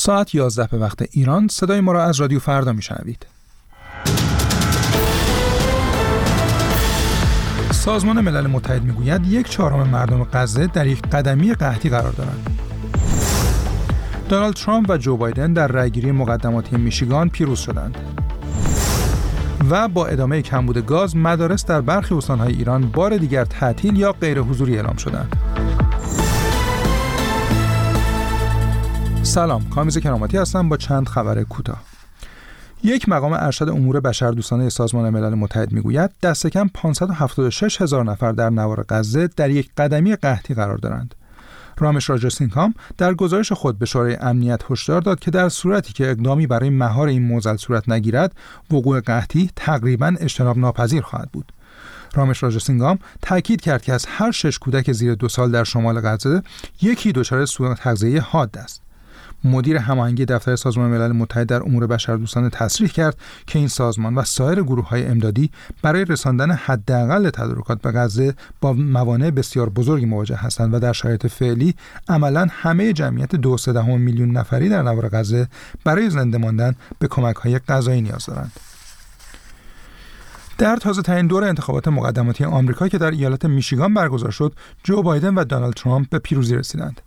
ساعت 11 به وقت ایران صدای ما را از رادیو فردا میشنوید. سازمان ملل متحد می‌گوید یک چهارم مردم غزه در یک قدمی قحطی قرار دارند. دونالد ترامپ و جو بایدن در رأیگیری مقدماتی میشیگان پیروز شدند. و با ادامه کمبود گاز مدارس در برخی استانهای ایران بار دیگر تعطیل یا غیر حضوری اعلام شدند. سلام. کامیز کراماتی هستم با چند خبر کوتاه. یک مقام ارشد امور بشردوستانه سازمان ملل متحد می‌گوید دست کم 576 هزار نفر در نوار غزه در یک قدمی قحطی قرار دارند. رامش راجاسینکام در گزارش خود به شورای امنیت هشدار داد که در صورتی که اقدامی برای مهار این موزل صورت نگیرد وقوع قحطی تقریبا اجتناب ناپذیر خواهد بود. رامش راجاسینگام تاکید کرد که از هر شش کودک زیر دو سال در شمال غزه یکی دچار سوء تغذیه حاد است. مدیر هماهنگی دفتر سازمان ملل متحد در امور بشردوستانه تصریح کرد که این سازمان و سایر گروه های امدادی برای رساندن حداقل تدارکات به غزه با موانع بسیار بزرگی مواجه هستند و در شرایط فعلی عملا همه جمعیت دو میلیون نفری در نوار غزه برای زنده ماندن به کمک های غذایی نیاز دارند. در تازه ترین دور انتخابات مقدماتی آمریکا که در ایالت میشیگان برگزار شد، جو بایدن و دونالد ترامپ به پیروزی رسیدند.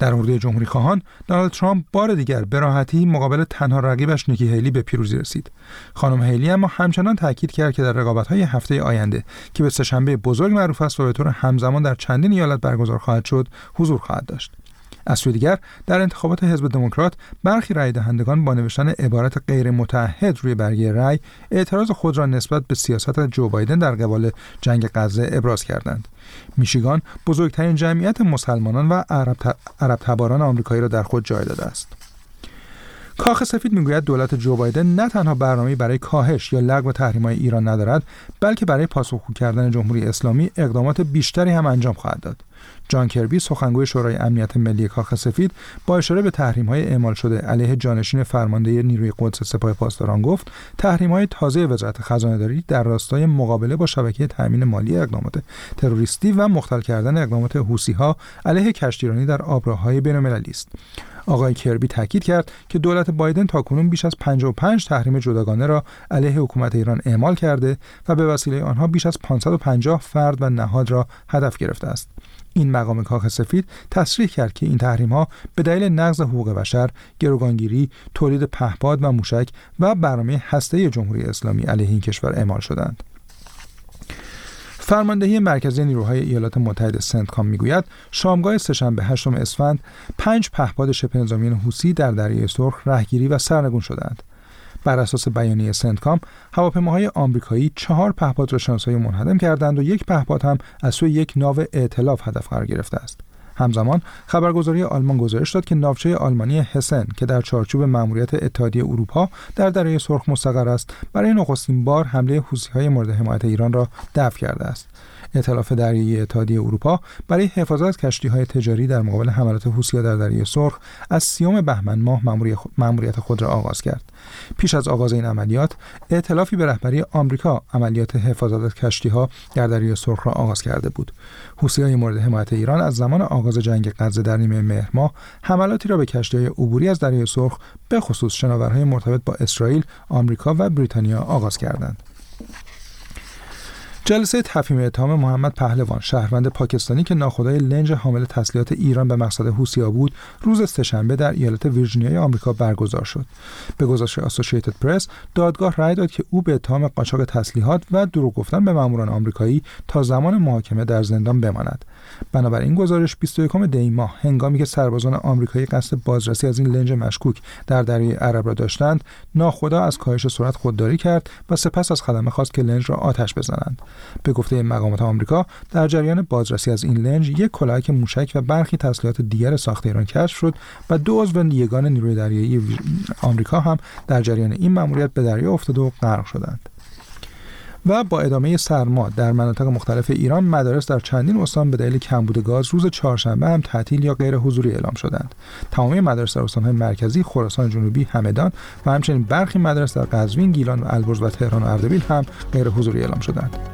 در اردوی جمهوری خواهان دونالد ترامپ بار دیگر به راحتی مقابل تنها رقیبش نیکی هیلی به پیروزی رسید. خانم هیلی اما همچنان تاکید کرد که در رقابت‌های هفته آینده که به سهشنبه بزرگ معروف است و به طور همزمان در چندین ایالت برگزار خواهد شد حضور خواهد داشت. از سوی دیگر در انتخابات حزب دموکرات برخی رای دهندگان با نوشتن عبارت غیر متحد روی برگه رای اعتراض خود را نسبت به سیاست جو بایدن در قبال جنگ غزه ابراز کردند. میشیگان بزرگترین جمعیت مسلمانان و عرب, عرب تباران آمریکایی را در خود جای داده است. کاخ سفید می‌گوید دولت جو بایدن نه تنها برنامه برای کاهش یا لغو تحریم‌های ایران ندارد بلکه برای پاسخگو کردن جمهوری اسلامی اقدامات بیشتری هم انجام خواهد داد. جان کربی سخنگوی شورای امنیت ملی کاخ سفید با اشاره به تحریم های اعمال شده علیه جانشین فرمانده نیروی قدس سپاه پاسداران گفت تحریم های تازه وزارت خزانه داری در راستای مقابله با شبکه تامین مالی اقدامات تروریستی و مختل کردن اقدامات حوسی ها علیه کشتیرانی در آبراهای بین‌المللی است آقای کربی تاکید کرد که دولت بایدن تاکنون بیش از 55 تحریم جداگانه را علیه حکومت ایران اعمال کرده و به وسیله آنها بیش از 550 فرد و نهاد را هدف گرفته است. این مقام کاخ سفید تصریح کرد که این تحریم ها به دلیل نقض حقوق بشر، گروگانگیری، تولید پهپاد و موشک و برنامه هسته جمهوری اسلامی علیه این کشور اعمال شدند. فرماندهی مرکزی نیروهای ایالات متحده سنتکام می‌گوید شامگاه سهشنبه هشتم اسفند پنج پهپاد شبه نظامیان حوسی در دریای سرخ رهگیری و سرنگون شدند بر اساس بیانیه سنتکام هواپیماهای آمریکایی چهار پهپاد را شناسایی منهدم کردند و یک پهپاد هم از سوی یک ناو ائتلاف هدف قرار گرفته است. همزمان خبرگزاری آلمان گزارش داد که ناوچه آلمانی هسن که در چارچوب مأموریت اتحادیه اروپا در دریای سرخ مستقر است برای نخستین بار حمله های مورد حمایت ایران را دفع کرده است. ائتلاف دریایی اتحادیه اروپا برای حفاظت از کشتی های تجاری در مقابل حملات حوثی‌ها در دریای سرخ از سیوم بهمن ماه مأموریت خود را آغاز کرد پیش از آغاز این عملیات ائتلافی به رهبری آمریکا عملیات حفاظت از کشتی ها در دریای سرخ را آغاز کرده بود های مورد حمایت ایران از زمان آغاز جنگ غزه در نیمه مهر ماه حملاتی را به های عبوری از دریای سرخ به خصوص شناورهای مرتبط با اسرائیل، آمریکا و بریتانیا آغاز کردند. جلسه تفهیم اتهام محمد پهلوان شهروند پاکستانی که ناخدای لنج حامل تسلیحات ایران به مقصد حوثی‌ها بود روز سهشنبه در ایالت ویرجینیای آمریکا برگزار شد. به گزارش اسوسییتد پرس دادگاه رأی داد که او به اتهام قاچاق تسلیحات و دروغ گفتن به ماموران آمریکایی تا زمان محاکمه در زندان بماند. بنابراین گزارش 21 دی ماه هنگامی که سربازان آمریکایی قصد بازرسی از این لنج مشکوک در دریای عرب را داشتند ناخدا از کاهش سرعت خودداری کرد و سپس از خدمه خواست که لنج را آتش بزنند. به گفته مقامات آمریکا در جریان بازرسی از این لنج یک کلاهک موشک و برخی تسلیحات دیگر ساخت ایران کشف شد و دو عضو یگان نیروی دریایی آمریکا هم در جریان این مأموریت به دریا افتاده و غرق شدند. و با ادامه سرما در مناطق مختلف ایران مدارس در چندین استان به دلیل کمبود گاز روز چهارشنبه هم تعطیل یا غیر حضوری اعلام شدند. تمامی مدارس در استانهای مرکزی خراسان جنوبی همدان و همچنین برخی مدارس در قزوین گیلان و البرز و تهران و اردبیل هم غیر حضوری اعلام شدند.